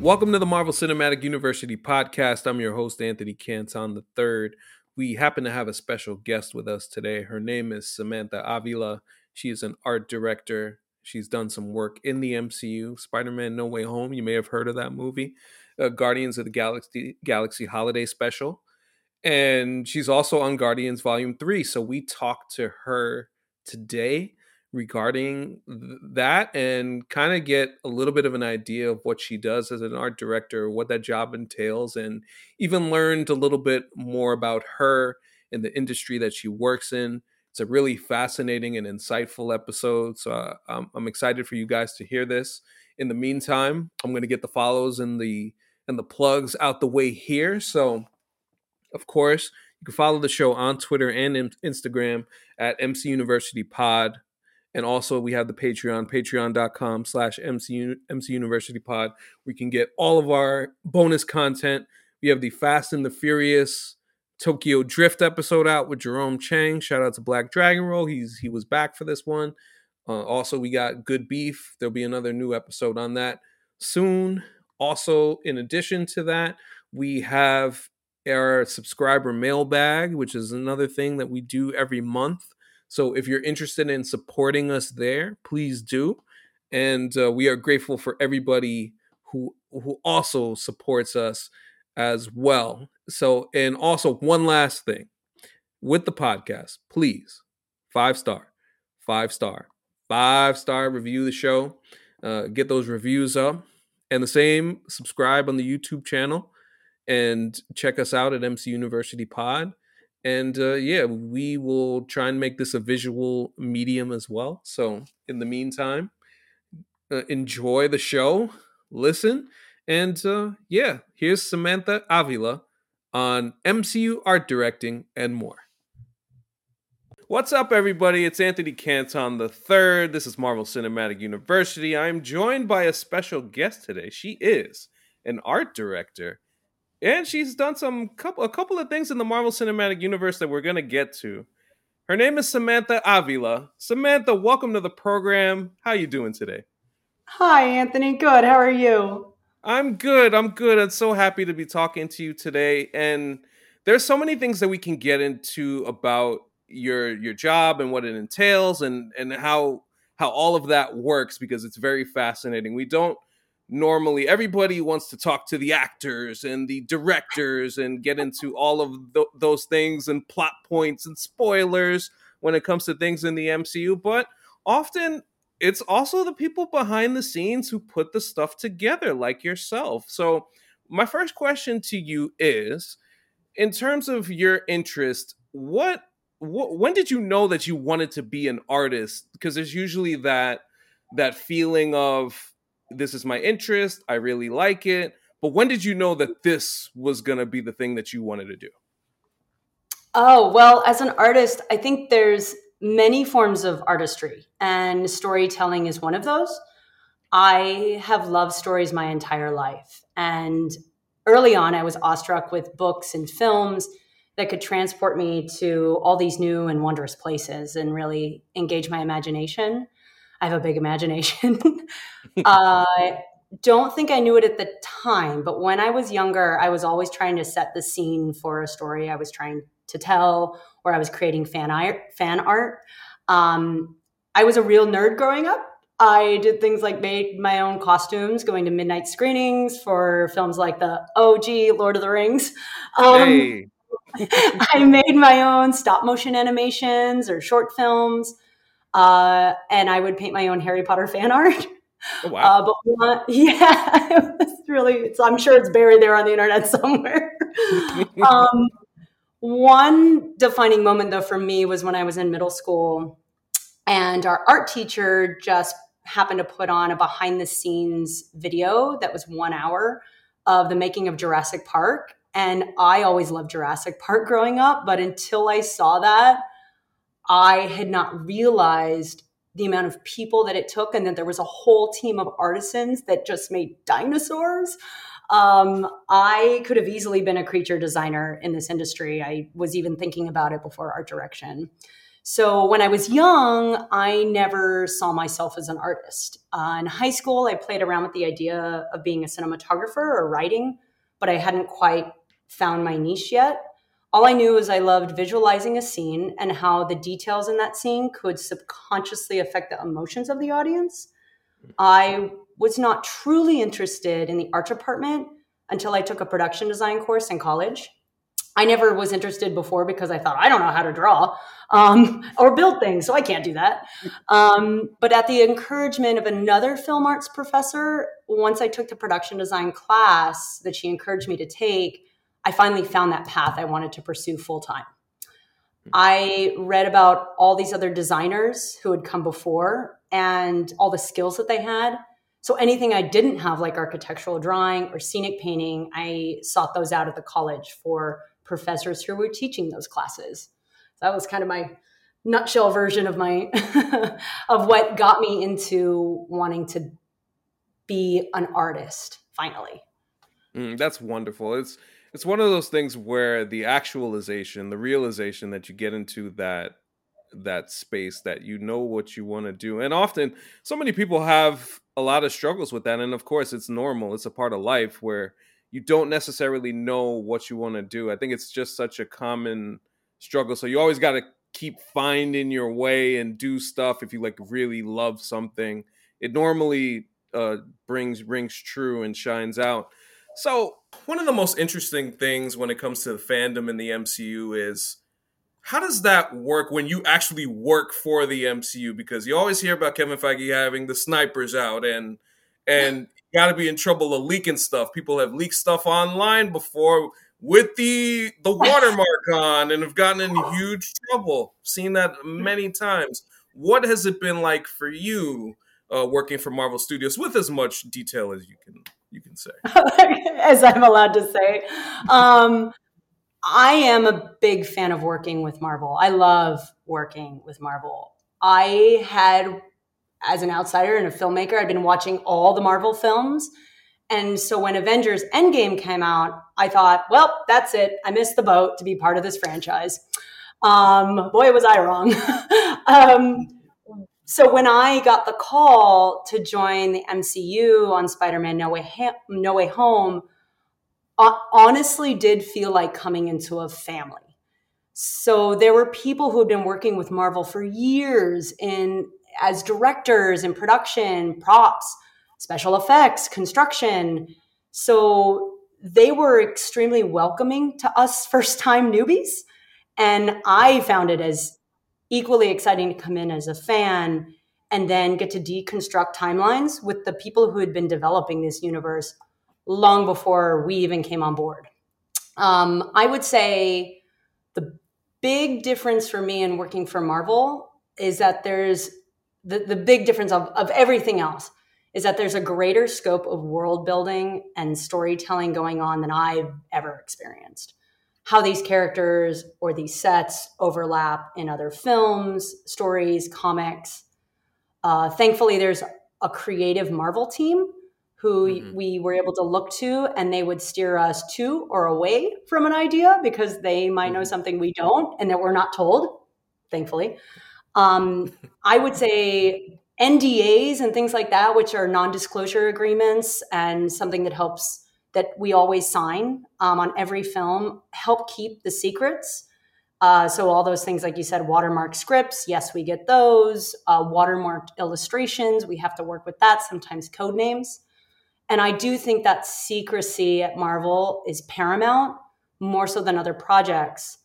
Welcome to the Marvel Cinematic University podcast. I'm your host, Anthony Canton III. We happen to have a special guest with us today. Her name is Samantha Avila. She is an art director. She's done some work in the MCU, Spider Man No Way Home. You may have heard of that movie, uh, Guardians of the Galaxy, Galaxy Holiday Special. And she's also on Guardians Volume 3. So we talked to her today regarding th- that and kind of get a little bit of an idea of what she does as an art director, what that job entails, and even learned a little bit more about her and the industry that she works in. It's a really fascinating and insightful episode. So uh, I'm, I'm excited for you guys to hear this. In the meantime, I'm going to get the follows and the and the plugs out the way here. So, of course, you can follow the show on Twitter and Instagram at MC University Pod. And also we have the Patreon, patreon.com slash MC, MC University Pod. We can get all of our bonus content. We have the Fast and the Furious Tokyo Drift episode out with Jerome Chang. Shout out to Black Dragon Roll. He's he was back for this one. Uh, also, we got Good Beef. There'll be another new episode on that soon. Also, in addition to that, we have our subscriber mailbag, which is another thing that we do every month. So if you're interested in supporting us there, please do. And uh, we are grateful for everybody who who also supports us as well. So and also one last thing with the podcast, please five star, five star, five star review the show. Uh, get those reviews up, and the same subscribe on the YouTube channel and check us out at MC University Pod and uh, yeah, we will try and make this a visual medium as well. So in the meantime, uh, enjoy the show, listen, and uh, yeah, here's Samantha Avila on MCU art directing and more. What's up, everybody? It's Anthony Canton the third. This is Marvel Cinematic University. I'm joined by a special guest today. She is an art director and she's done some couple a couple of things in the Marvel Cinematic Universe that we're gonna get to. Her name is Samantha Avila. Samantha, welcome to the program. How are you doing today? Hi, Anthony. Good. How are you? I'm good. I'm good. I'm so happy to be talking to you today. And there's so many things that we can get into about your your job and what it entails and and how how all of that works because it's very fascinating. We don't normally everybody wants to talk to the actors and the directors and get into all of th- those things and plot points and spoilers when it comes to things in the MCU, but often it's also the people behind the scenes who put the stuff together, like yourself. So, my first question to you is in terms of your interest, what, what when did you know that you wanted to be an artist? Because there's usually that that feeling of this is my interest. I really like it. But when did you know that this was going to be the thing that you wanted to do? Oh, well, as an artist, I think there's many forms of artistry, and storytelling is one of those. I have loved stories my entire life. And early on, I was awestruck with books and films that could transport me to all these new and wondrous places and really engage my imagination. I have a big imagination. I don't think I knew it at the time, but when I was younger, I was always trying to set the scene for a story I was trying to tell, or I was creating fan art. Fan art. Um, I was a real nerd growing up. I did things like made my own costumes, going to midnight screenings for films like the OG Lord of the Rings. Um, hey. I made my own stop motion animations or short films. Uh, and I would paint my own Harry Potter fan art. Oh, wow. Uh, but yeah, it's was really, I'm sure it's buried there on the internet somewhere. um, one defining moment, though, for me was when I was in middle school and our art teacher just happened to put on a behind the scenes video that was one hour of the making of Jurassic Park. And I always loved Jurassic Park growing up, but until I saw that, I had not realized the amount of people that it took and that there was a whole team of artisans that just made dinosaurs. Um, I could have easily been a creature designer in this industry. I was even thinking about it before art direction. So when I was young, I never saw myself as an artist. Uh, in high school, I played around with the idea of being a cinematographer or writing, but I hadn't quite found my niche yet. All I knew was I loved visualizing a scene and how the details in that scene could subconsciously affect the emotions of the audience. I was not truly interested in the art department until I took a production design course in college. I never was interested before because I thought I don't know how to draw um, or build things, so I can't do that. Um, but at the encouragement of another film arts professor, once I took the production design class that she encouraged me to take, I finally found that path I wanted to pursue full time. I read about all these other designers who had come before and all the skills that they had. So anything I didn't have, like architectural drawing or scenic painting, I sought those out at the college for professors who were teaching those classes. That was kind of my nutshell version of my of what got me into wanting to be an artist finally. Mm, that's wonderful. It's it's one of those things where the actualization, the realization that you get into that that space that you know what you want to do. And often so many people have a lot of struggles with that and of course it's normal. It's a part of life where you don't necessarily know what you want to do. I think it's just such a common struggle. So you always got to keep finding your way and do stuff if you like really love something. It normally uh brings rings true and shines out. So, one of the most interesting things when it comes to the fandom in the MCU is how does that work when you actually work for the MCU? Because you always hear about Kevin Feige having the snipers out and and got to be in trouble of leaking stuff. People have leaked stuff online before with the the watermark on and have gotten in huge trouble. Seen that many times. What has it been like for you uh, working for Marvel Studios with as much detail as you can you can say. As I'm allowed to say. Um, I am a big fan of working with Marvel. I love working with Marvel. I had, as an outsider and a filmmaker, I'd been watching all the Marvel films. And so when Avengers Endgame came out, I thought, well, that's it. I missed the boat to be part of this franchise. Um, boy, was I wrong. um, so when I got the call to join the MCU on Spider-Man No Way, ha- no Way Home, honestly did feel like coming into a family. So there were people who had been working with Marvel for years in as directors in production, props, special effects, construction. So they were extremely welcoming to us first time newbies. And I found it as equally exciting to come in as a fan and then get to deconstruct timelines with the people who had been developing this universe long before we even came on board. Um, I would say the big difference for me in working for Marvel is that there's the, the big difference of, of everything else is that there's a greater scope of world building and storytelling going on than I've ever experienced how these characters or these sets overlap in other films, stories, comics. Uh, thankfully, there's a creative Marvel team who mm-hmm. we were able to look to, and they would steer us to or away from an idea because they might know mm-hmm. something we don't and that we're not told, thankfully. Um, I would say NDAs and things like that, which are non disclosure agreements and something that helps that we always sign um, on every film help keep the secrets. Uh, so all those things, like you said, watermark scripts, yes, we get those. Uh, watermarked illustrations, we have to work with that. Sometimes code names, and I do think that secrecy at Marvel is paramount, more so than other projects,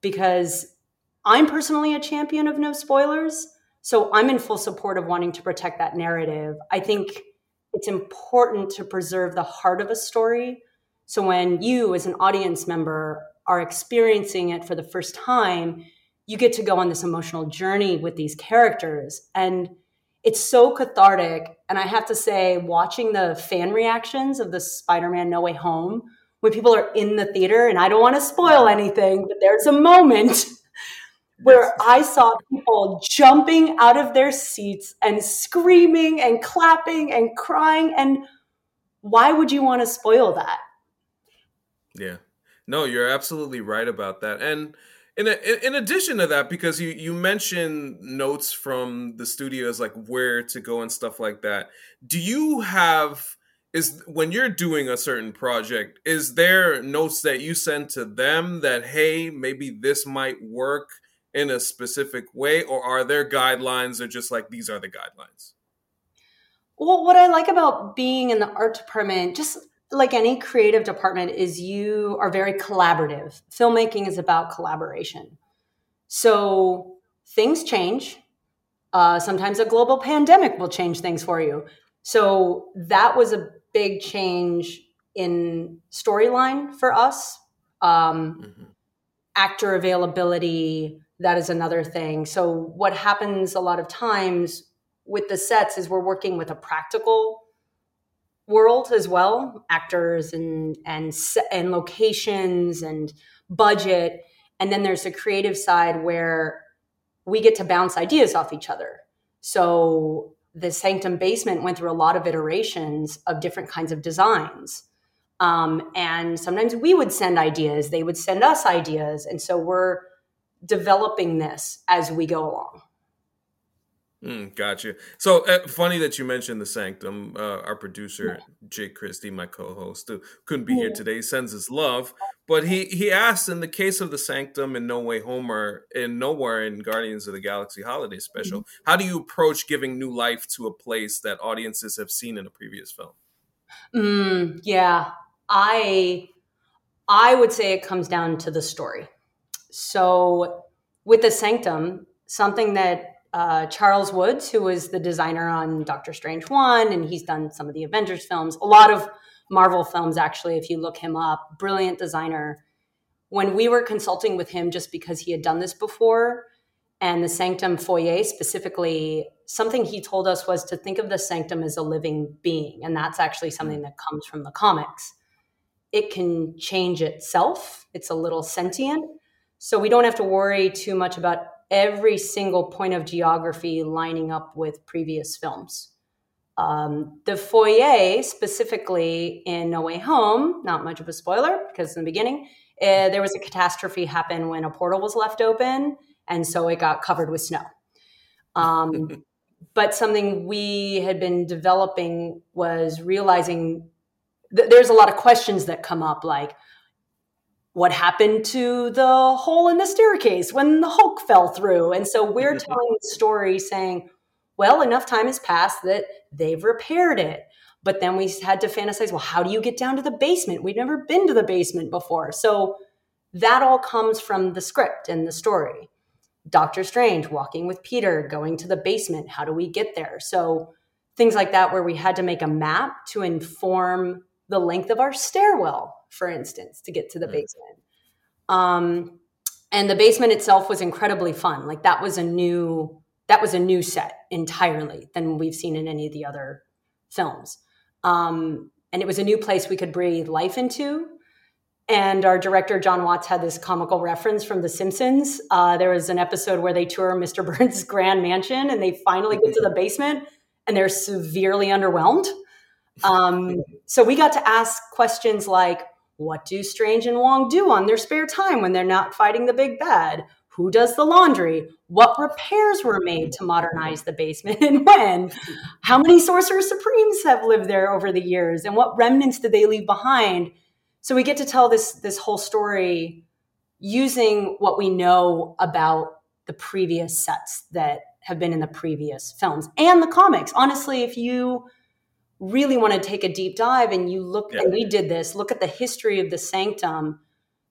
because I'm personally a champion of no spoilers. So I'm in full support of wanting to protect that narrative. I think it's important to preserve the heart of a story. So when you, as an audience member, are experiencing it for the first time, you get to go on this emotional journey with these characters. And it's so cathartic. And I have to say, watching the fan reactions of the Spider Man No Way Home, when people are in the theater, and I don't want to spoil anything, but there's a moment where I saw people jumping out of their seats and screaming and clapping and crying. And why would you want to spoil that? Yeah. No, you're absolutely right about that. And in, a, in addition to that, because you you mentioned notes from the studios, like where to go and stuff like that. Do you have is when you're doing a certain project, is there notes that you send to them that hey, maybe this might work in a specific way, or are there guidelines or just like these are the guidelines? Well, what I like about being in the art department, just like any creative department, is you are very collaborative. Filmmaking is about collaboration. So things change. Uh, sometimes a global pandemic will change things for you. So that was a big change in storyline for us. Um, mm-hmm. Actor availability, that is another thing. So, what happens a lot of times with the sets is we're working with a practical world as well actors and and and locations and budget. And then there's a creative side where we get to bounce ideas off each other. So the sanctum basement went through a lot of iterations of different kinds of designs. Um, and sometimes we would send ideas they would send us ideas. And so we're developing this as we go along Mm, gotcha. So uh, funny that you mentioned the Sanctum. Uh, our producer Jake Christie, my co-host, who couldn't be here today, sends his love. But he he asked in the case of the Sanctum in No Way Home or in Knowhere in Guardians of the Galaxy Holiday Special, mm-hmm. how do you approach giving new life to a place that audiences have seen in a previous film? Mm, yeah, I I would say it comes down to the story. So with the Sanctum, something that uh, Charles Woods, who was the designer on Doctor Strange 1, and he's done some of the Avengers films, a lot of Marvel films, actually, if you look him up. Brilliant designer. When we were consulting with him, just because he had done this before, and the Sanctum foyer specifically, something he told us was to think of the Sanctum as a living being. And that's actually something that comes from the comics. It can change itself, it's a little sentient. So we don't have to worry too much about every single point of geography lining up with previous films. Um, the foyer, specifically in No Way Home, not much of a spoiler because in the beginning, uh, there was a catastrophe happen when a portal was left open, and so it got covered with snow. Um, but something we had been developing was realizing that there's a lot of questions that come up, like what happened to the hole in the staircase when the Hulk fell through. And so we're telling the story saying, well, enough time has passed that they've repaired it. But then we had to fantasize, well, how do you get down to the basement? We've never been to the basement before. So that all comes from the script and the story. Doctor Strange walking with Peter, going to the basement. How do we get there? So things like that, where we had to make a map to inform the length of our stairwell for instance, to get to the mm. basement. Um, and the basement itself was incredibly fun. Like that was a new that was a new set entirely than we've seen in any of the other films. Um, and it was a new place we could breathe life into. And our director John Watts had this comical reference from The Simpsons. Uh, there was an episode where they tour Mr. Burns' grand mansion, and they finally get to the basement, and they're severely underwhelmed. Um, so we got to ask questions like, what do Strange and Wong do on their spare time when they're not fighting the big bad? Who does the laundry? What repairs were made to modernize the basement and when? How many Sorcerer Supremes have lived there over the years and what remnants did they leave behind? So we get to tell this this whole story using what we know about the previous sets that have been in the previous films and the comics. Honestly, if you really want to take a deep dive and you look yeah. and we did this look at the history of the sanctum.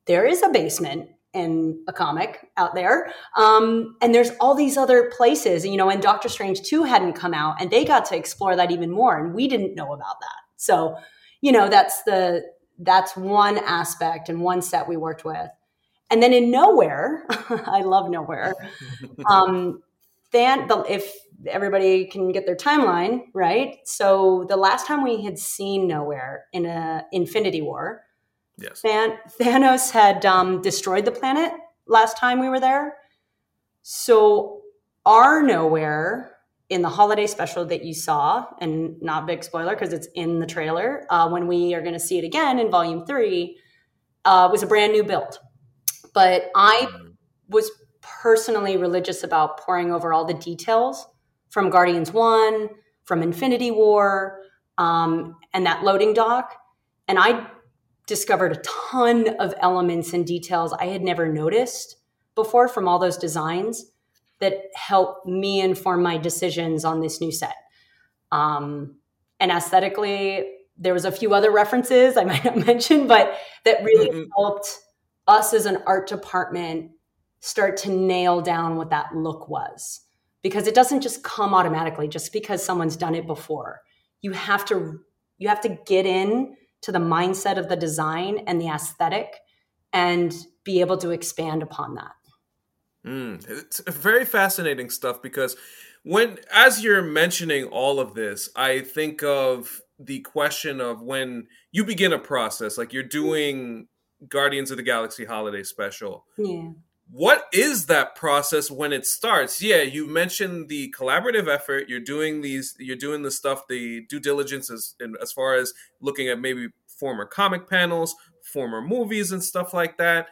There is a basement in a comic out there um, and there's all these other places you know and doctor strange 2 hadn't come out and they got to explore that even more and we didn't know about that. So you know that's the that's one aspect and one set we worked with. And then in Knowhere i love Knowhere um, If everybody can get their timeline right. So the last time we had seen Knowhere in a Infinity War, yes, Than- Thanos had um, destroyed the planet last time we were there. So our Knowhere in the holiday special that you saw, and not big spoiler because it's in the trailer, uh, when we are going to see it again in Volume Three, uh, was a brand new build. But I was personally religious about poring over all the details from Guardians 1, from Infinity War, um, and that loading dock. And I discovered a ton of elements and details I had never noticed before from all those designs that helped me inform my decisions on this new set. Um, and aesthetically, there was a few other references I might not mention, but that really mm-hmm. helped us as an art department start to nail down what that look was. Because it doesn't just come automatically just because someone's done it before. You have to you have to get in to the mindset of the design and the aesthetic and be able to expand upon that. Mm, it's very fascinating stuff because when as you're mentioning all of this, I think of the question of when you begin a process, like you're doing Guardians of the Galaxy holiday special. Yeah. What is that process when it starts? Yeah, you mentioned the collaborative effort. You're doing these. You're doing the stuff, the due diligence as as far as looking at maybe former comic panels, former movies, and stuff like that.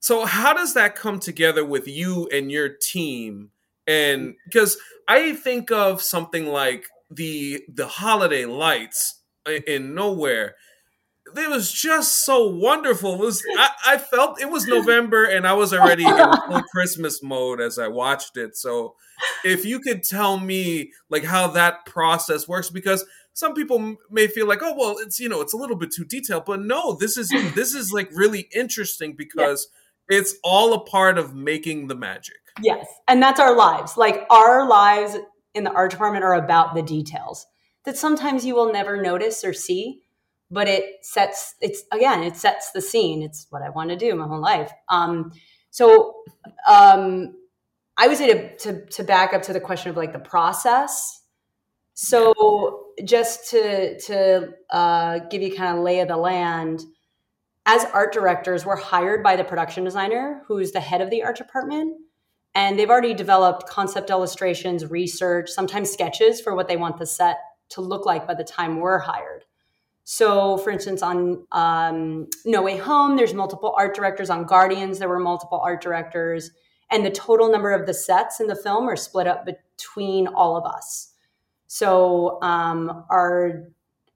So how does that come together with you and your team? And because I think of something like the the holiday lights uh, in Knowhere. It was just so wonderful. It was I, I felt it was November and I was already in full Christmas mode as I watched it. So if you could tell me like how that process works because some people may feel like oh well it's you know it's a little bit too detailed but no this is this is like really interesting because it's all a part of making the magic. Yes. And that's our lives. Like our lives in the art department are about the details that sometimes you will never notice or see, but it sets it's again, it sets the scene. It's what I want to do my whole life. Um so um I would say to, to to back up to the question of like the process. So just to to uh, give you kind of lay of the land, as art directors, we're hired by the production designer, who's the head of the art department. And they've already developed concept illustrations, research, sometimes sketches for what they want the set to look like by the time we're hired. So, for instance, on um, No Way Home, there's multiple art directors. On Guardians, there were multiple art directors. And the total number of the sets in the film are split up between all of us. So, um, our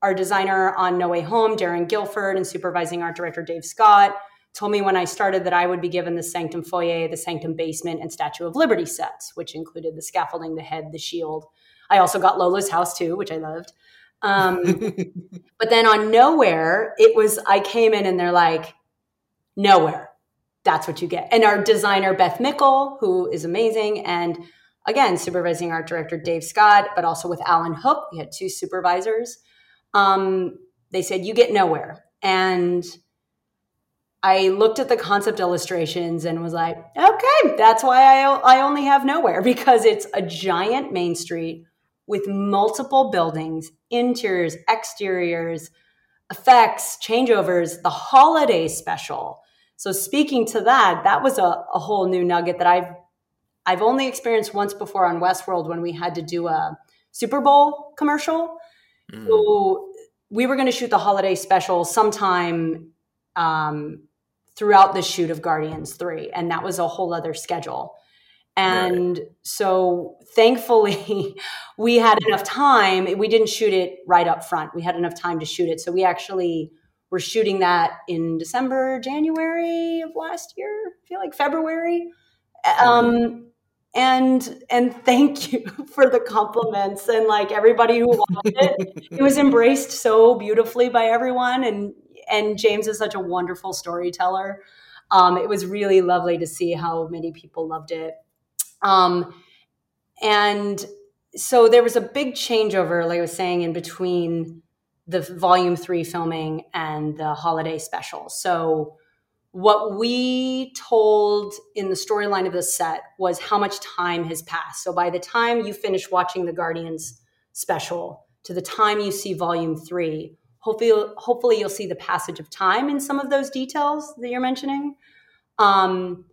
our designer on No Way Home, Darren Gilford, and supervising art director Dave Scott told me when I started that I would be given the Sanctum Foyer, the Sanctum Basement, and Statue of Liberty sets, which included the scaffolding, the head, the shield. I also got Lola's house too, which I loved. Um, but then on Knowhere, it was I came in and they're like, Knowhere, that's what you get. And our designer Beth Mickle, who is amazing, and again supervising art director Dave Scott, but also with Alan Hook, we had two supervisors um, they said, You get Knowhere. And I looked at the concept illustrations and was like, okay, that's why I, I only have Knowhere because it's a giant main street with multiple buildings, interiors, exteriors, effects, changeovers, the holiday special. So speaking to that, that was a, a whole new nugget that I've I've only experienced once before on Westworld when we had to do a Super Bowl commercial Mm. So we were going to shoot the holiday special sometime um, throughout the shoot of Guardians 3, and that was a whole other schedule. And right. so thankfully, we had enough time. We didn't shoot it right up front. We had enough time to shoot it. So we actually were shooting that in December, January of last year. I feel like February. Mm-hmm. Um, and and thank you for the compliments and like everybody who watched it it was embraced so beautifully by everyone and and james is such a wonderful storyteller um, it was really lovely to see how many people loved it um, and so there was a big changeover like i was saying in between the volume three filming and the holiday special so what we told in the storyline of the set was how much time has passed. So by the time you finish watching the Guardians special to the time you see volume three, hopefully, hopefully you'll see the passage of time in some of those details that you're mentioning. Um,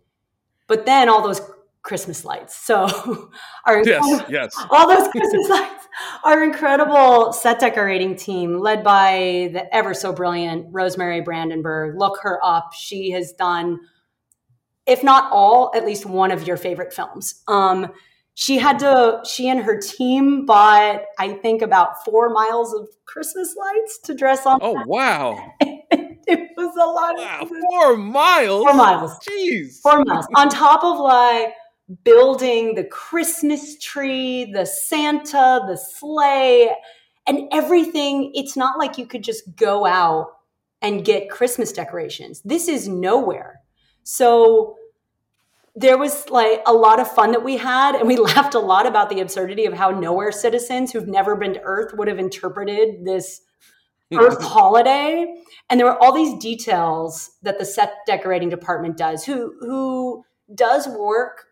but then all those Christmas lights. So our yes, yes. all those Christmas lights. Our incredible set decorating team, led by the ever so brilliant Rosemary Brandenburg. Look her up. She has done if not all, at least one of your favorite films. Um, she had to, she and her team bought, I think, about four miles of Christmas lights to dress on. Oh, wow. it was a lot wow, of four miles. Four miles. Jeez. Four miles. on top of like building the Christmas tree, the Santa, the sleigh, and everything. It's not like you could just go out and get Christmas decorations. This is Knowhere. So there was like a lot of fun that we had, and we laughed a lot about the absurdity of how Knowhere citizens who've never been to Earth would have interpreted this Earth holiday. And there were all these details that the set decorating department does, who who does work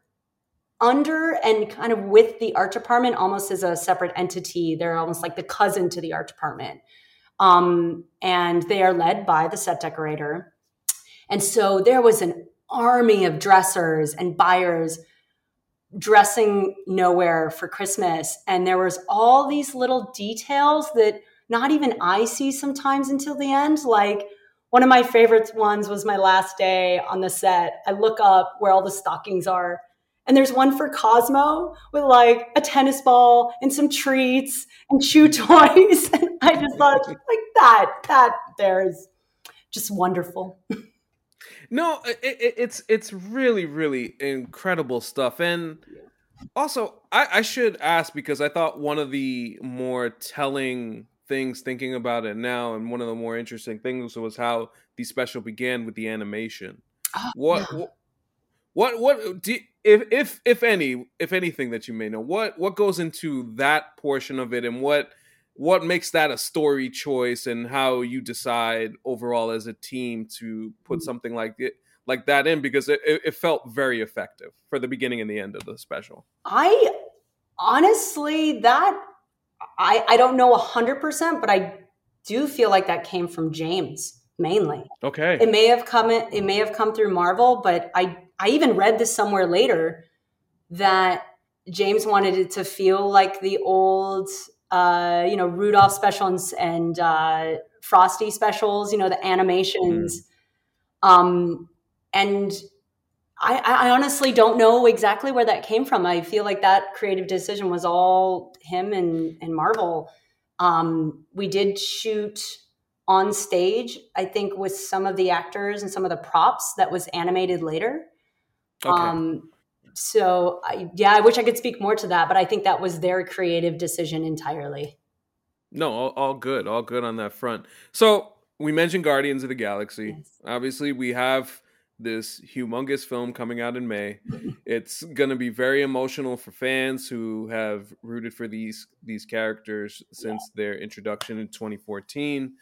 under and kind of with the art department almost as a separate entity. They're almost like the cousin to the art department. Um, and they are led by the set decorator. And so there was an army of dressers and buyers dressing Knowhere for Christmas. And there was all these little details that not even I see sometimes until the end. Like one of my favorite ones was my last day on the set. I look up where all the stockings are and there's one for Cosmo with like a tennis ball and some treats and chew toys. And I just thought like that, that there is just wonderful. No, it, it, it's it's really really incredible stuff, and also I, I should ask because I thought one of the more telling things thinking about it now, and one of the more interesting things was how the special began with the animation. Oh, what, yeah. what what what do if if if any if anything that you may know what what goes into that portion of it and what what makes that a story choice and how you decide overall as a team to put mm. something like it like that in? Because it, it felt very effective for the beginning and the end of the special. I honestly that i i don't know 100% but i do feel like that came from james mainly. Okay. It may have come it may have come through marvel but i I even read this somewhere later that James wanted it to feel like the old, uh, you know, Rudolph specials and uh, Frosty specials, you know, the animations. Mm. Um, and I, I, honestly don't know exactly where that came from. I feel like that creative decision was all him and, and Marvel. Um, we did shoot on stage, I think, with some of the actors and some of the props that was animated later. Okay. Um, so I, yeah, I wish I could speak more to that, but I think that was their creative decision entirely. No, all, all good, all good on that front. So we mentioned Guardians of the Galaxy. Yes. Obviously, we have this humongous film coming out in May. it's going to be very emotional for fans who have rooted for these these characters since yeah. their introduction in 2014.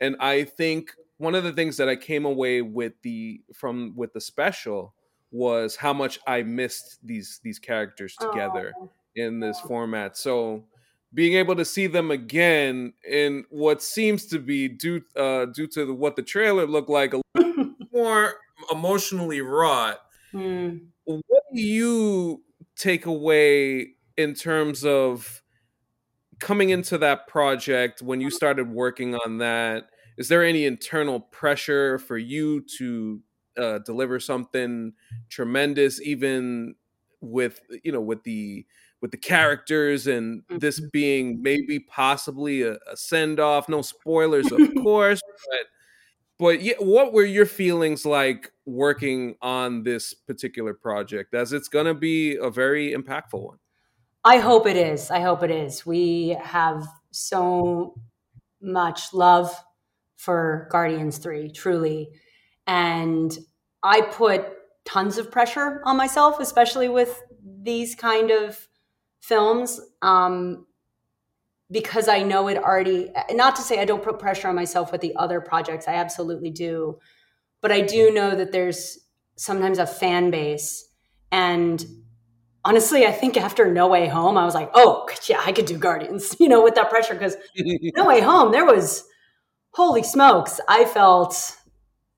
And I think one of the things that I came away with the from with the special was how much I missed these these characters together oh. in this format. So being able to see them again in what seems to be due uh, due to the, what the trailer looked like a little more emotionally wrought. Mm. What do you take away in terms of coming into that project when you started working on that? Is there any internal pressure for you to uh, deliver something tremendous, even with you know with the with the characters and this mm-hmm. being maybe possibly a, a send off. No spoilers, of course, but but yeah, what were your feelings like working on this particular project? As it's going to be a very impactful one. I hope it is. I hope it is. We have so much love for Guardians 3, truly. And I put tons of pressure on myself, especially with these kind of films, um, because I know it already. Not to say I don't put pressure on myself with the other projects, I absolutely do. But I do know that there's sometimes a fan base. And honestly, I think after No Way Home, I was like, oh, yeah, I could do Guardians, you know, with that pressure. Because No Way Home, there was, holy smokes, I felt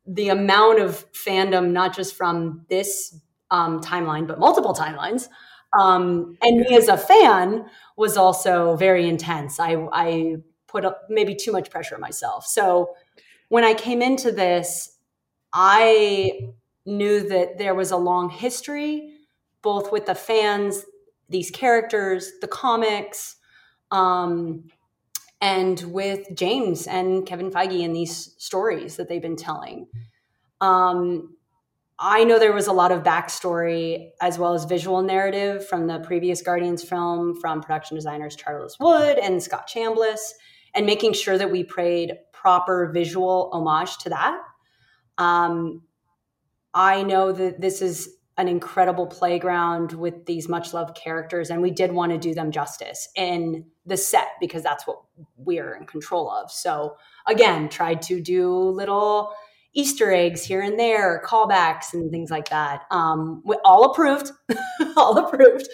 the amount of fandom, not just from this um, timeline, but multiple timelines. Um, and me as a fan was also very intense. I, I put up maybe too much pressure on myself. So when I came into this, I knew that there was a long history, both with the fans, these characters, the comics, um, and with James and Kevin Feige and these stories that they've been telling. Um, I know there was a lot of backstory as well as visual narrative from the previous Guardians film from production designers Charles Wood and Scott Chambliss, and making sure that we paid proper visual homage to that. Um, I know that this is an incredible playground with these much loved characters, and we did want to do them justice in the set because that's what we're in control of. So, again, tried to do little Easter eggs here and there, callbacks and things like that. Um, all approved, all approved.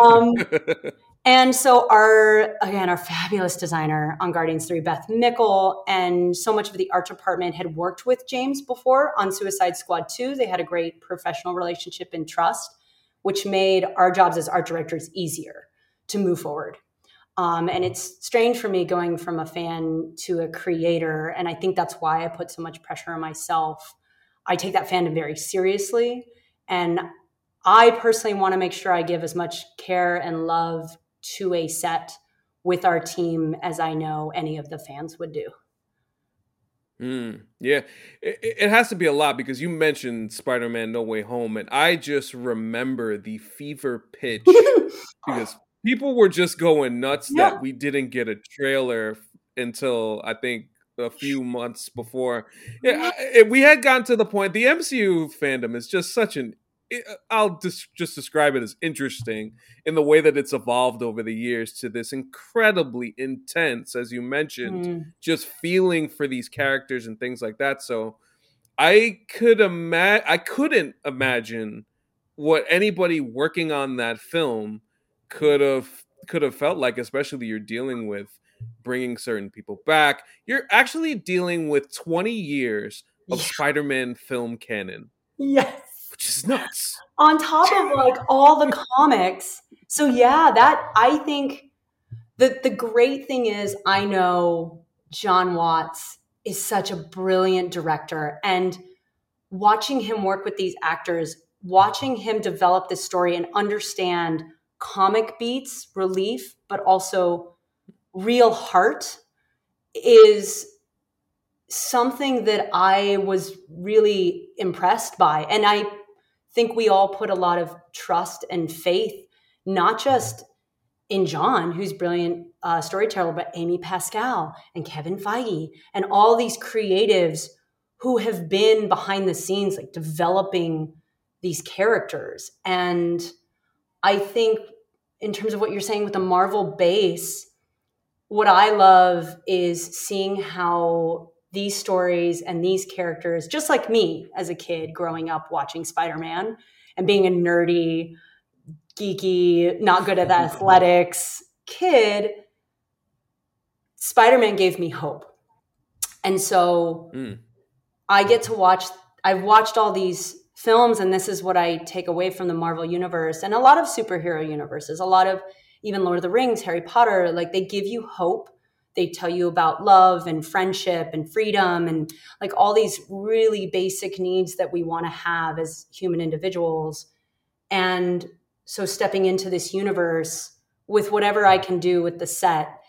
Um, and so our again our fabulous designer on Guardians 3, Beth Mickle, and so much of the art department had worked with James before on Suicide Squad 2. They had a great professional relationship and trust, which made our jobs as art directors easier to move forward. Um, and it's strange for me going from a fan to a creator. And I think that's why I put so much pressure on myself. I take that fandom very seriously. And I personally want to make sure I give as much care and love to a set with our team as I know any of the fans would do. Mm, yeah, it, it, has to be a lot because you mentioned Spider Man No Way Home, and I just remember the fever pitch because people were just going nuts yeah. that we didn't get a trailer until I think a few months before. Yeah, we had gotten to the point. The MCU fandom is just such an. I'll just just describe it as interesting in the way that it's evolved over the years to this incredibly intense, as you mentioned, mm. just feeling for these characters and things like that. So, I could imagine. I couldn't imagine what anybody working on that film could have could have felt like especially you're dealing with bringing certain people back. You're actually dealing with 20 years of yeah. spider-man film canon. Yes. Which is nuts. On top of like all the comics. So yeah that i think the the great thing is i know John watts is such a brilliant director and watching him work with these actors watching him develop this story and understand comic beats, relief, but also real heart is something that I was really impressed by. And I think we all put a lot of trust and faith, not just in John, who's brilliant uh, storyteller, but Amy Pascal and Kevin Feige and all these creatives who have been behind the scenes, like developing these characters. And I think in terms of what you're saying with the Marvel base, what I love is seeing how these stories and these characters, just like me as a kid growing up watching Spider Man and being a nerdy, geeky, not good at athletics kid, Spider Man gave me hope. And so mm. I get to watch, I've watched all these films and this is what i take away from the marvel universe and a lot of superhero universes a lot of even lord of the rings harry potter like they give you hope. They tell you about love and friendship and freedom and like all these really basic needs that we want to have as human individuals. And so stepping into this universe with whatever i can do with the set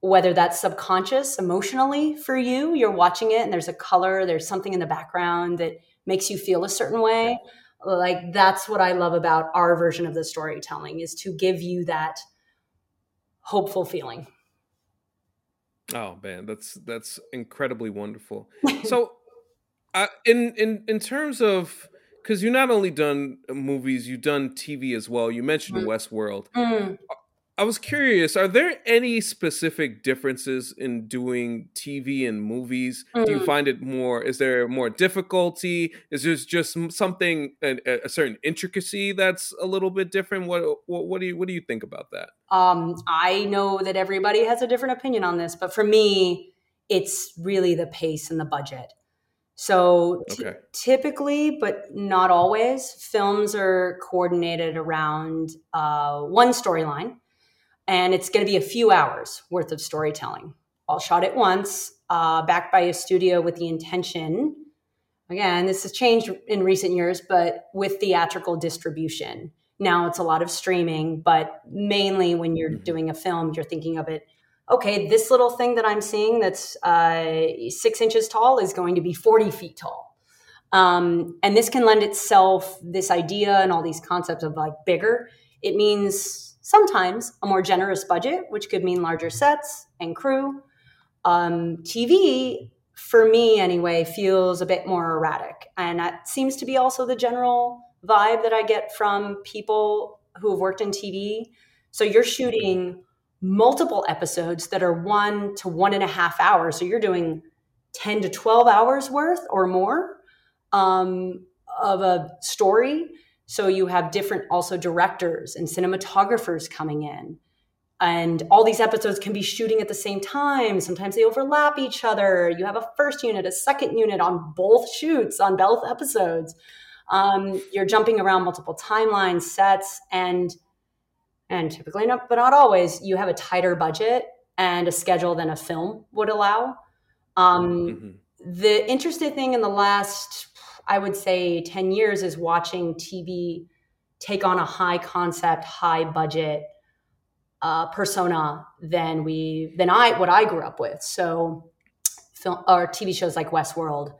whether that's subconscious emotionally for you you're watching it and there's a color there's something in the background that makes you feel a certain way. Like that's what i love about our version of the storytelling is to give you that hopeful feeling. Oh man that's that's incredibly wonderful. So uh, in in in terms of because you've not only done movies you've done tv as well. You mentioned mm. westworld. Mm. I was curious, are there any specific differences in doing TV and movies? Mm. Do you mm. find it more, is there more difficulty? Is there just something, a, a, certain intricacy that's a little bit different? What, what, what, do you, what do you think about that? Um, I know that everybody has a different opinion on this, but for me, it's really the pace and the budget. So t- okay. typically, but not always, films are coordinated around uh, one storyline and it's going to be a few hours worth of storytelling all shot at once uh, backed by a studio with the intention again, this has changed in recent years, but with theatrical distribution. Now it's a lot of streaming, but mainly when you're mm-hmm. doing a film, you're thinking of it okay, this little thing that I'm seeing that's uh, six inches tall is going to be 40 feet tall. Um, and this can lend itself, this idea and all these concepts of like bigger. It means sometimes a more generous budget, which could mean larger sets and crew. Um, TV, for me anyway, feels a bit more erratic. And that seems to be also the general vibe that I get from people who have worked in TV. So you're shooting multiple episodes that are one to one and a half hours. So you're doing 10 to 12 hours worth or more um, of a story. So you have different also directors and cinematographers coming in. And all these episodes can be shooting at the same time. Sometimes they overlap each other. You have a first unit, a second unit on both shoots, on both episodes. Um, you're jumping around multiple timelines, sets, and and typically not, but not always, you have a tighter budget and a schedule than a film would allow. Um, mm-hmm. The interesting thing in the last, I would say, 10 years is watching TV take on a high concept, high budget uh, persona than we than I what I grew up with. So, film or TV shows like Westworld,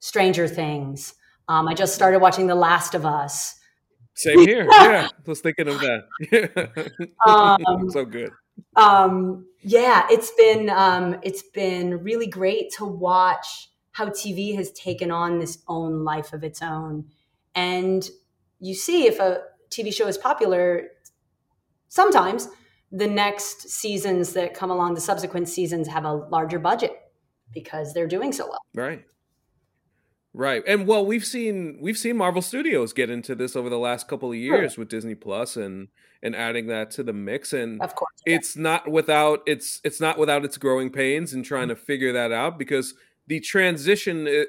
Stranger Things. Um, I just started watching The Last of Us. Same here. yeah, I was thinking of that. um, so good. Um, yeah, it's been um, it's been really great to watch how TV has taken on this own life of its own, and you see if a TV show is popular, sometimes the next seasons that come along, the subsequent seasons have a larger budget because they're doing so well. Right. Right. And well, we've seen we've seen Marvel Studios get into this over the last couple of years sure. with Disney Plus and and adding that to the mix and of course yeah. it's not without it's it's not without its growing pains and trying mm-hmm. to figure that out because the transition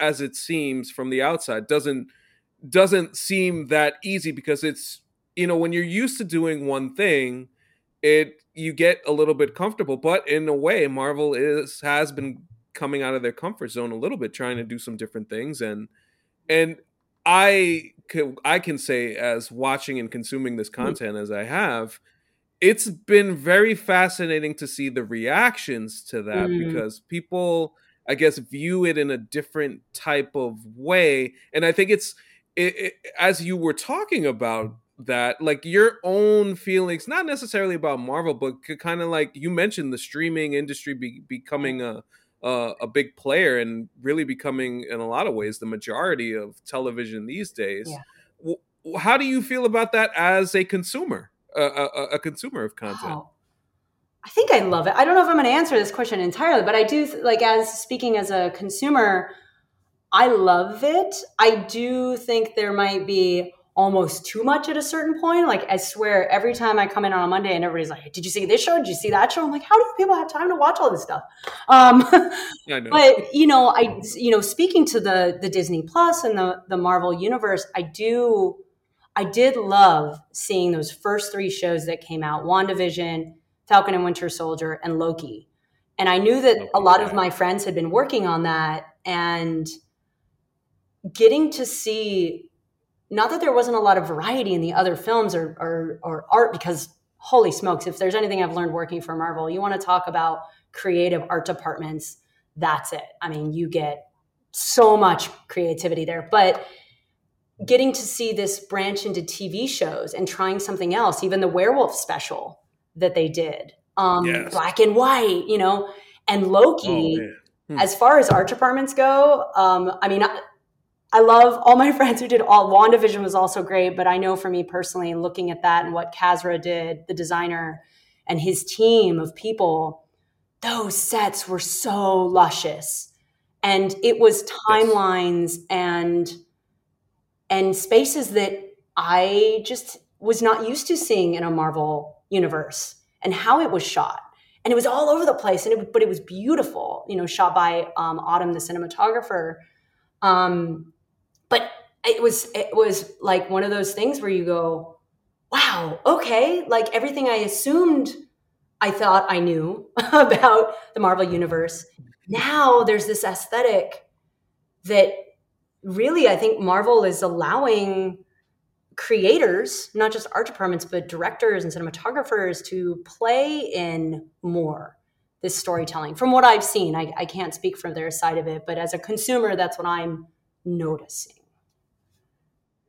as it seems from the outside doesn't doesn't seem that easy because it's you know when you're used to doing one thing it you get a little bit comfortable but in a way Marvel is has been coming out of their comfort zone a little bit, trying to do some different things. And and I can I can say as watching and consuming this hmm. content as I have, it's been very fascinating to see the reactions to that mm. because people I guess view it in a different type of way. And I think it's it, it, as you were talking about that like your own feelings not necessarily about marvel but kind of like you mentioned the streaming industry be, becoming a uh, a big player and really becoming, in a lot of ways, the majority of television these days. Yeah. How do you feel about that as a consumer, a, a, a consumer of content? Wow. I think I love it. I don't know if I'm going to answer this question entirely, but I do like as speaking as a consumer, I love it. I do think there might be almost too much at a certain point. Like I swear, every time I come in on a Monday and everybody's like, "Did you see this show? Did you see that show?" I'm like, "How do people have time to watch all this stuff?" Um, yeah, but you know, I you know, speaking to the the Disney Plus and the the Marvel universe, I do. I did love seeing those first three shows that came out: WandaVision, Falcon and Winter Soldier, and Loki. And I knew that a lot of my friends had been working on that, and getting to see not that there wasn't a lot of variety in the other films or, or, or art, because holy smokes, if there's anything I've learned working for Marvel, you want to talk about creative art departments, that's it. I mean, you get so much creativity there. But getting to see this branch into TV shows and trying something else, even the werewolf special that they did, um, yes. black and white, you know, and Loki. Oh, hmm. As far as art departments go, um, I mean, I love all my friends who did all WandaVision was also great, but I know for me personally, looking at that and what Kasra did, the designer, and his team of people, those sets were so luscious. And it was timelines and and spaces that I just was not used to seeing in a Marvel universe and how it was shot. And it was all over the place, and it, but it was beautiful, you know, shot by um, Autumn, the cinematographer. Um, but it was it was like one of those things where you go wow okay like everything i assumed i thought i knew about the marvel universe now there's this aesthetic that really, I think Marvel is allowing creators, not just art departments, but directors and cinematographers to play in more this storytelling. From what I've seen, I, I can't speak from their side of it, but as a consumer, that's what I'm noticing.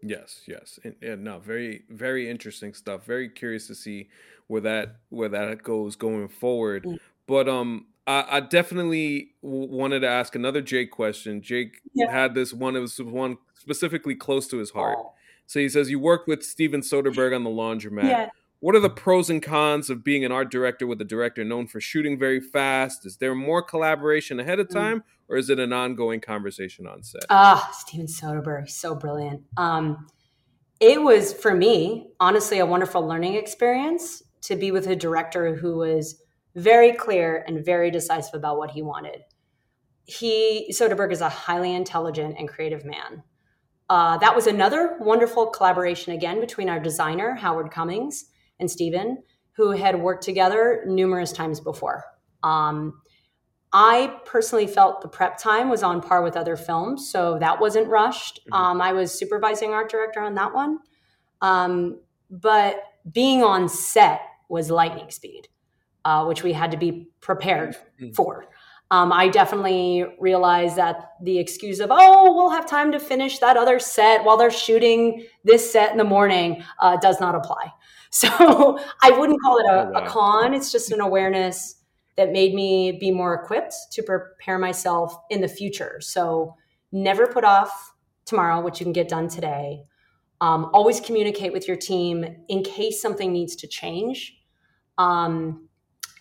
Yes, yes, and, and, no, very, very interesting stuff. Very curious to see where that where that goes going forward. Mm. But um, I, I definitely w- wanted to ask another Jake question. Jake yeah. had this one; it was one specifically close to his heart. Oh. So he says, "You worked with Steven Soderbergh on The Laundromat. Yeah. What are the pros and cons of being an art director with a director known for shooting very fast? Is there more collaboration ahead of mm. time, or is it an ongoing conversation on set? Ah, Steven Soderbergh, so brilliant. Um, it was for me, honestly, a wonderful learning experience to be with a director who was very clear and very decisive about what he wanted. He Soderbergh is a highly intelligent and creative man. Uh, that was another wonderful collaboration again between our designer Howard Cummings and Steven, who had worked together numerous times before. Um, I personally felt the prep time was on par with other films, so that wasn't rushed. Mm-hmm. Um, I was supervising art director on that one. Um, but being on set was lightning speed, uh, which we had to be prepared mm-hmm. for. Um, I definitely realized that the excuse of, oh, we'll have time to finish that other set while they're shooting this set in the morning uh, does not apply. So I wouldn't call it a, a con. It's just an awareness that made me be more equipped to prepare myself in the future. So never put off tomorrow what you can get done today. Um, always communicate with your team in case something needs to change. Um,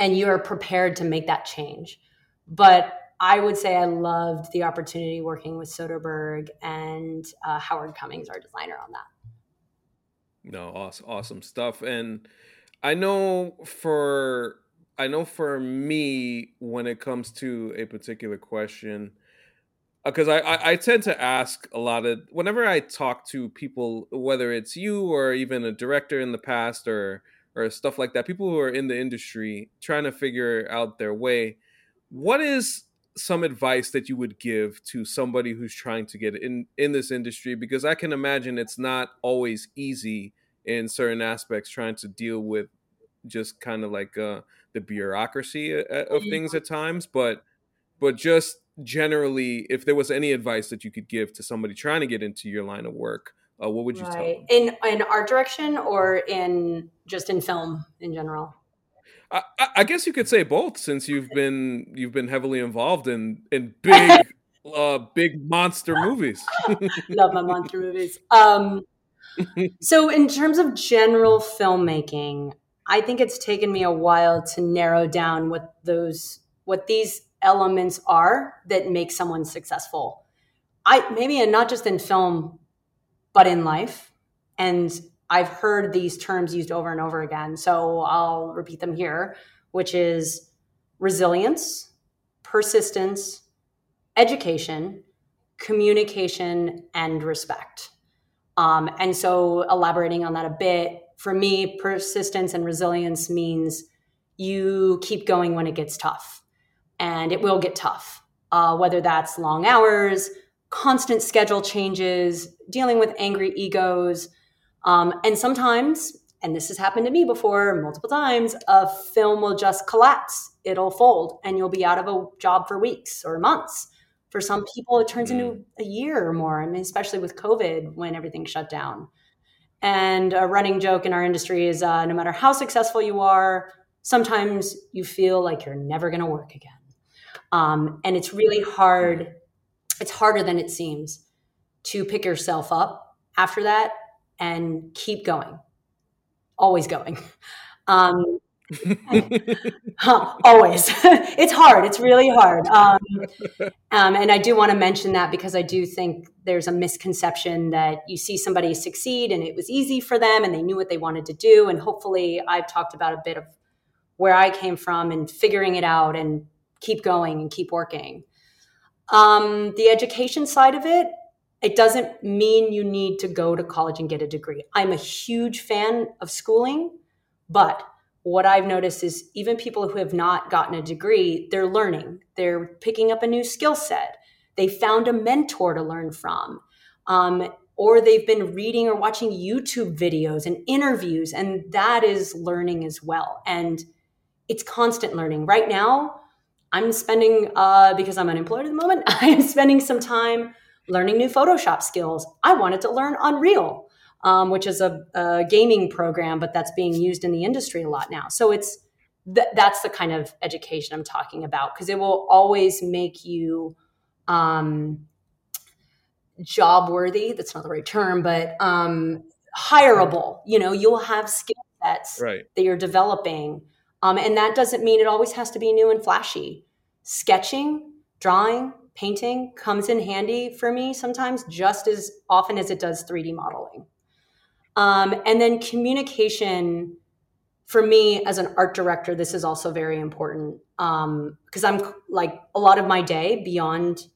and you are prepared to make that change. But I would say I loved the opportunity working with Soderbergh and uh, Howard Cummings, our designer, on that. No, awesome, awesome stuff. And I know for I know for me, when it comes to a particular question, because uh, I, I, I tend to ask a lot of whenever I talk to people, whether it's you or even a director in the past or or stuff like that, people who are in the industry trying to figure out their way. What is some advice that you would give to somebody who's trying to get in in this industry? Because I can imagine it's not always easy in certain aspects trying to deal with just kind of like uh, the bureaucracy uh, uh, of things at times, but but just generally, if there was any advice that you could give to somebody trying to get into your line of work, uh, what would you right. tell them? In in art direction or in just in film in general? I, I guess you could say both, since you've been you've been heavily involved in in big uh, big monster movies. Love my monster movies. Um, so, in terms of general filmmaking, I think it's taken me a while to narrow down what those what these elements are that make someone successful. I maybe and not just in film, but in life. And I've heard these terms used over and over again, so I'll repeat them here, which is resilience, persistence, education, communication, and respect. Um, and so, elaborating on that a bit, for me, persistence and resilience means you keep going when it gets tough, and it will get tough. Uh, whether that's long hours, constant schedule changes, dealing with angry egos, um, and sometimes, and this has happened to me before multiple times, a film will just collapse. It'll fold, and you'll be out of a job for weeks or months for some people, it turns into mm. a year or more. I mean, especially with COVID when everything shut down. And a running joke in our industry is uh, no matter how successful you are, sometimes you feel like you're never going to work again. Um, and it's really hard. It's harder than it seems to pick yourself up after that and keep going, always going. Um, always. It's hard. It's really hard. Um, um, and i do want to mention that because i do think there's a misconception that you see somebody succeed and it was easy for them and they knew what they wanted to do. And hopefully i've talked about a bit of where i came from and figuring it out and keep going and keep working. Um, the education side of it it doesn't mean you need to go to college and get a degree i'm a huge fan of schooling but what I've noticed is even people who have not gotten a degree, they're learning. They're picking up a new skill set. they found a mentor to learn from um, or they've been reading or watching youtube videos and interviews and that is learning as well and it's constant learning right now i'm spending uh, because i'm unemployed at the moment i'm spending some time learning new photoshop skills. I wanted to learn unreal um, which is a, a, gaming program but that's being used in the industry a lot now. So it's th- that's the kind of education i'm talking about because it will always make you um, job worthy that's not the right term but um hireable. You know you'll have skill sets right. that you're developing um, and that doesn't mean it always has to be new and flashy. Sketching drawing painting comes in handy for me sometimes just as often as it does 3d modeling um, and then communication for me as an art director this is also very important because um, i'm like a lot of my day beyond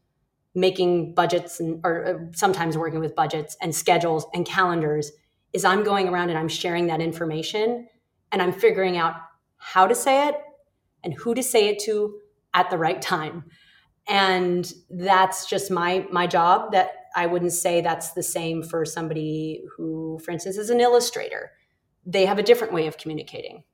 making budgets and or uh, sometimes working with budgets and schedules and calendars is I'm going around and I'm sharing that information and I'm figuring out how to say it and who to say it to at the right time. And that's just my my job that I wouldn't say that's the same for somebody who for instance is an illustrator. They have a different way of communicating.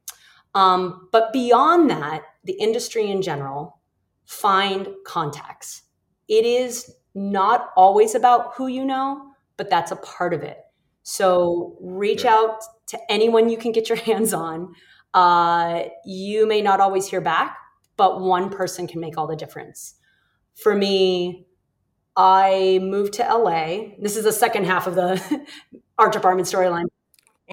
Um, but beyond that, the industry in general, find contacts it is not always about who you know, but that's a part of it. So reach out to anyone you can get your hands on. Uh, you may not always hear back, but one person can make all the difference. For me, I moved to LA. This is the second half of the art department storyline.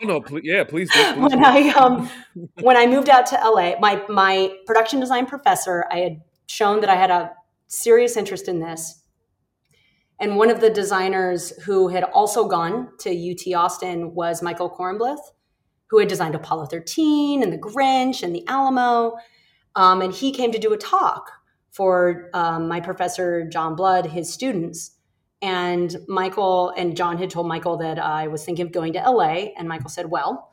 Oh no, please, yeah, please. Do, please when I um, when I moved out to LA, my my production design professor, I had shown that I had a serious interest in this. And one of the designers who had also gone to UT Austin was Michael Corenblith, who had designed Apollo 13 and The Grinch and The Alamo. Um, and he came to do a talk for um, my professor, John Blood, his students. And Michael and John had told Michael that I was thinking of going to LA. And Michael said, Well,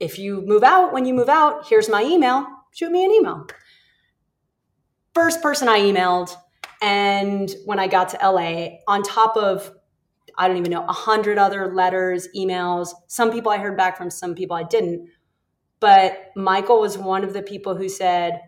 if you move out, when you move out, here's my email. Shoot me an email. First person I emailed and when I got to LA, on top of, I don't even know, a hundred other letters, emails, some people I heard back from, some people I didn't. But Michael was one of the people who said,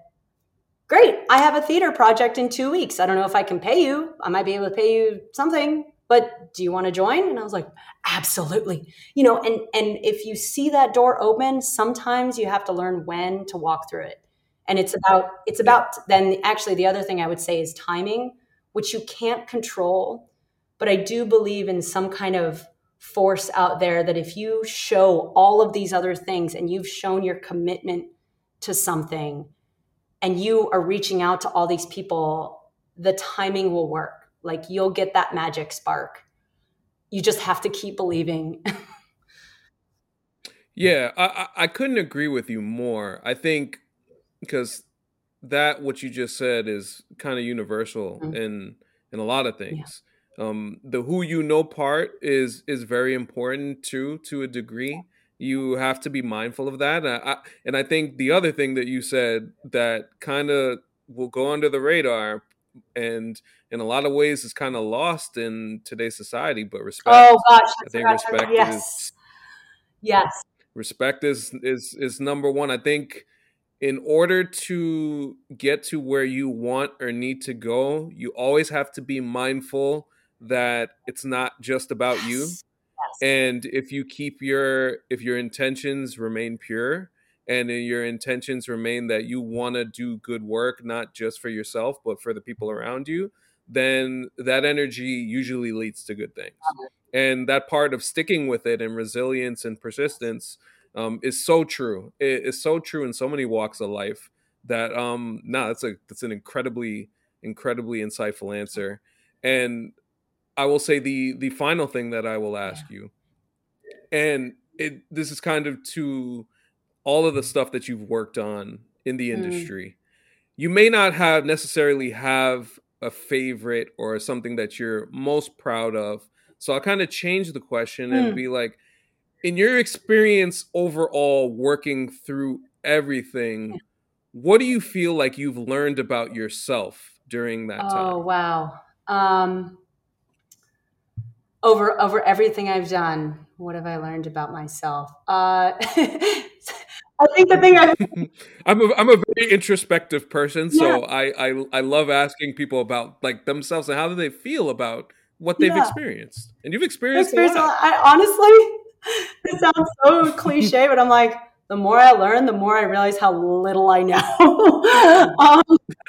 Great, I have a theater project in two weeks. I don't know if I can pay you. I might be able to pay you something, but do you want to join? And I was like, absolutely. You know, and and if you see that door open, sometimes you have to learn when to walk through it and it's about it's about then actually the other thing i would say is timing which you can't control but i do believe in some kind of force out there that if you show all of these other things and you've shown your commitment to something and you are reaching out to all these people the timing will work like you'll get that magic spark you just have to keep believing yeah I, I couldn't agree with you more i think because that what you just said is kind of universal mm-hmm. in in a lot of things. Yeah. Um, the who you know part is is very important too to a degree. You have to be mindful of that, and I, and I think the other thing that you said that kind of will go under the radar, and in a lot of ways is kind of lost in today's society. But respect. Oh gosh, I, think respect yes. is yes. Respect is is is number one. I think in order to get to where you want or need to go, you always have to be mindful that it's not just about yes. you. Yes. And if you keep your if your intentions remain pure and your intentions remain that you want to do good work not just for yourself but for the people around you, then that energy usually leads to good things. And that part of sticking with it and resilience and persistence um, is so true. It is so true in so many walks of life that um, no, nah, that's a that's an incredibly incredibly insightful answer. And I will say the the final thing that I will ask yeah. you, and it this is kind of to all of the stuff that you've worked on in the mm. industry. Mm. You may not have necessarily have a favorite or something that you're most proud of. So I'll kind of change the question mm. and be like, in your experience overall working through everything, what do you feel like you've learned about yourself during that oh, time? Oh, wow. Um, over over everything I've done, what have I learned about myself? Uh, I think the thing I I'm a I'm a very introspective person, so yeah. I, I I love asking people about like themselves and how do they feel about what they've yeah. experienced. And you've experienced, experienced a lot. I honestly, it sounds so cliche, but I'm like, the more I learn, the more I realize how little I know. um,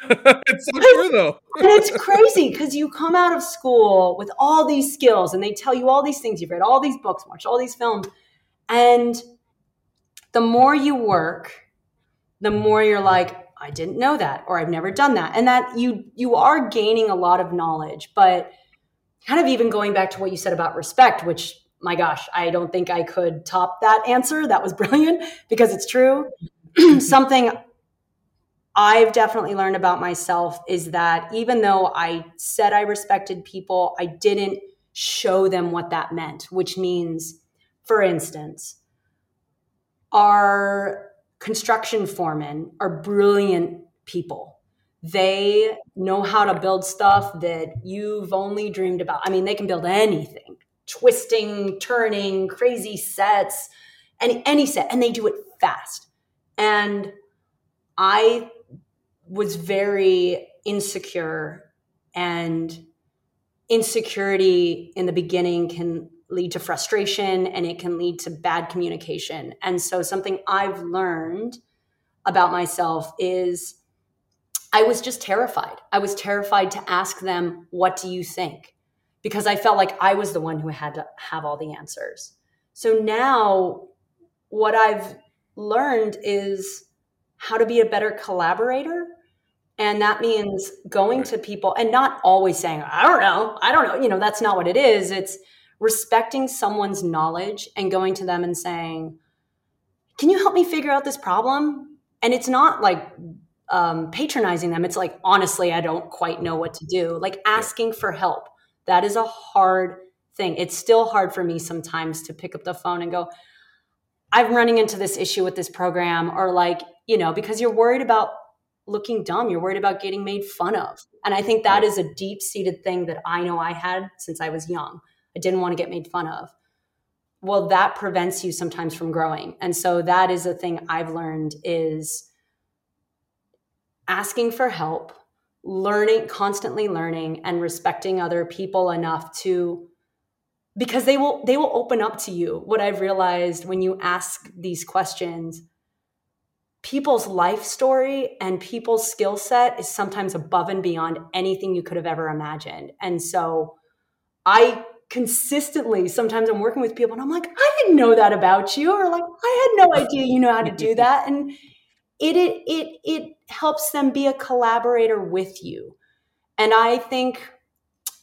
it's so true, though. and it's crazy because you come out of school with all these skills and they tell you all these things. You've read all these books, watched all these films. And the more you work, the more you're like, I didn't know that, or I've never done that. And that you you are gaining a lot of knowledge, but kind of even going back to what you said about respect, which my gosh, I don't think I could top that answer. That was brilliant because it's true. Something I've definitely learned about myself is that even though I said I respected people, I didn't show them what that meant, which means, for instance, our construction foremen are brilliant people. They know how to build stuff that you've only dreamed about. I mean, they can build anything twisting, turning, crazy sets, any any set, and they do it fast. And I was very insecure and insecurity in the beginning can lead to frustration and it can lead to bad communication. And so something I've learned about myself is I was just terrified. I was terrified to ask them, What do you think? Because I felt like I was the one who had to have all the answers. So now what I've learned is how to be a better collaborator. And that means going to people and not always saying, I don't know, I don't know. You know, that's not what it is. It's respecting someone's knowledge and going to them and saying, Can you help me figure out this problem? And it's not like um, patronizing them. It's like, honestly, I don't quite know what to do. Like asking for help that is a hard thing. It's still hard for me sometimes to pick up the phone and go, I'm running into this issue with this program, or like, you know, because you're worried about looking dumb. You're worried about getting made fun of. And I think that is a deep seated thing that I know I had since I was young. I didn't want to get made fun of. Well, that prevents you sometimes from growing. And so that is a thing I've learned is asking for help learning constantly learning and respecting other people enough to because they will they will open up to you. What i've realized when you ask these questions people's life story and people's skill set is sometimes above and beyond anything you could have ever imagined. And so i consistently sometimes i'm working with people and i'm like i didn't know that about you or like i had no idea you know how to do that. And it it it, it helps them be a collaborator with you. And I think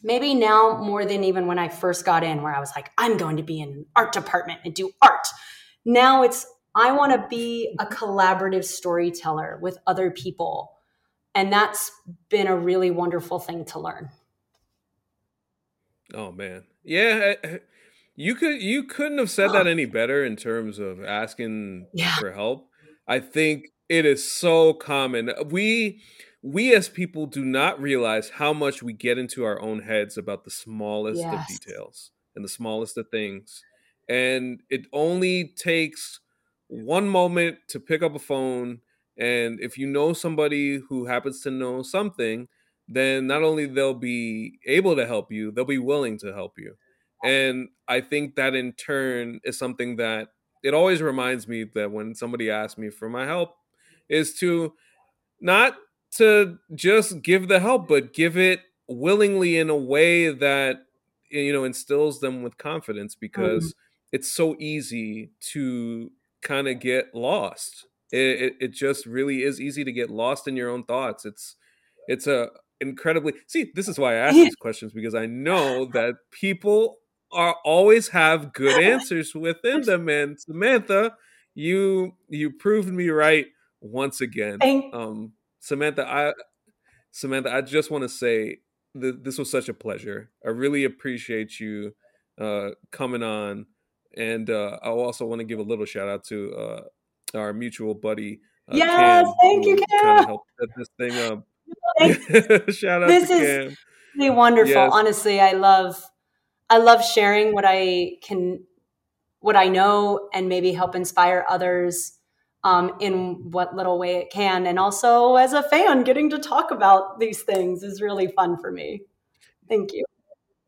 maybe now more than even when I first got in, where I was like, I'm going to be in an art department and do art. Now it's, I want to be a mm-hmm. collaborative storyteller with other people. And that's been a really wonderful thing to learn. Oh man. Yeah. You could you couldn't have said that any better in terms of asking yeah. for help. I think it is so common. We we as people do not realize how much we get into our own heads about the smallest yes. of details and the smallest of things. And it only takes one moment to pick up a phone and if you know somebody who happens to know something, then not only they'll be able to help you, they'll be willing to help you. And I think that in turn is something that it always reminds me that when somebody asks me for my help, is to not to just give the help, but give it willingly in a way that you know instills them with confidence because mm-hmm. it's so easy to kind of get lost. It, it, it just really is easy to get lost in your own thoughts. It's it's a incredibly see this is why i ask these questions because i know that people are always have good answers within them and samantha you you proved me right once again. Um, Samantha, I Samantha, I just want to say that this was such a pleasure. I really appreciate you uh, coming on, and uh, I also want to give a little shout out to uh, our mutual buddy. Uh, yes, Cam, thank you, Cam. Help set this thing up. shout out this to is, Cam. really wonderful. Yes. Honestly, I love I love sharing what I can what I know and maybe help inspire others um, in what little way it can. And also as a fan, getting to talk about these things is really fun for me. Thank you.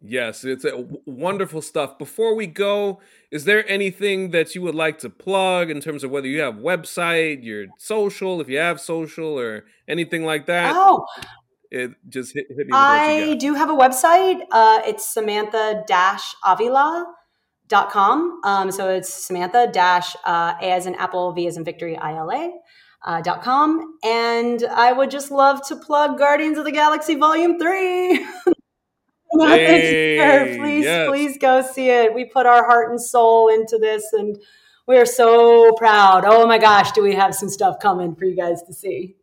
Yes, it's a wonderful stuff. Before we go, is there anything that you would like to plug in terms of whether you have website, your social, if you have social or anything like that? Oh, it just hit, hit me. I do have a website. Uh, it's Samantha Avila dot com. Um, so it's Samantha dash uh, A as in Apple, V as in Victory, I L A. Uh, dot com and I would just love to plug Guardians of the Galaxy Volume Three. Hey, please, yes. please go see it. We put our heart and soul into this, and we are so proud. Oh my gosh, do we have some stuff coming for you guys to see?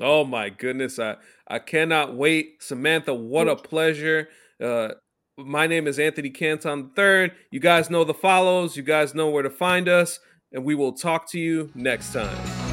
Oh my goodness, I I cannot wait, Samantha. What a pleasure. Uh, my name is Anthony Canton III. You guys know the follows. You guys know where to find us, and we will talk to you next time.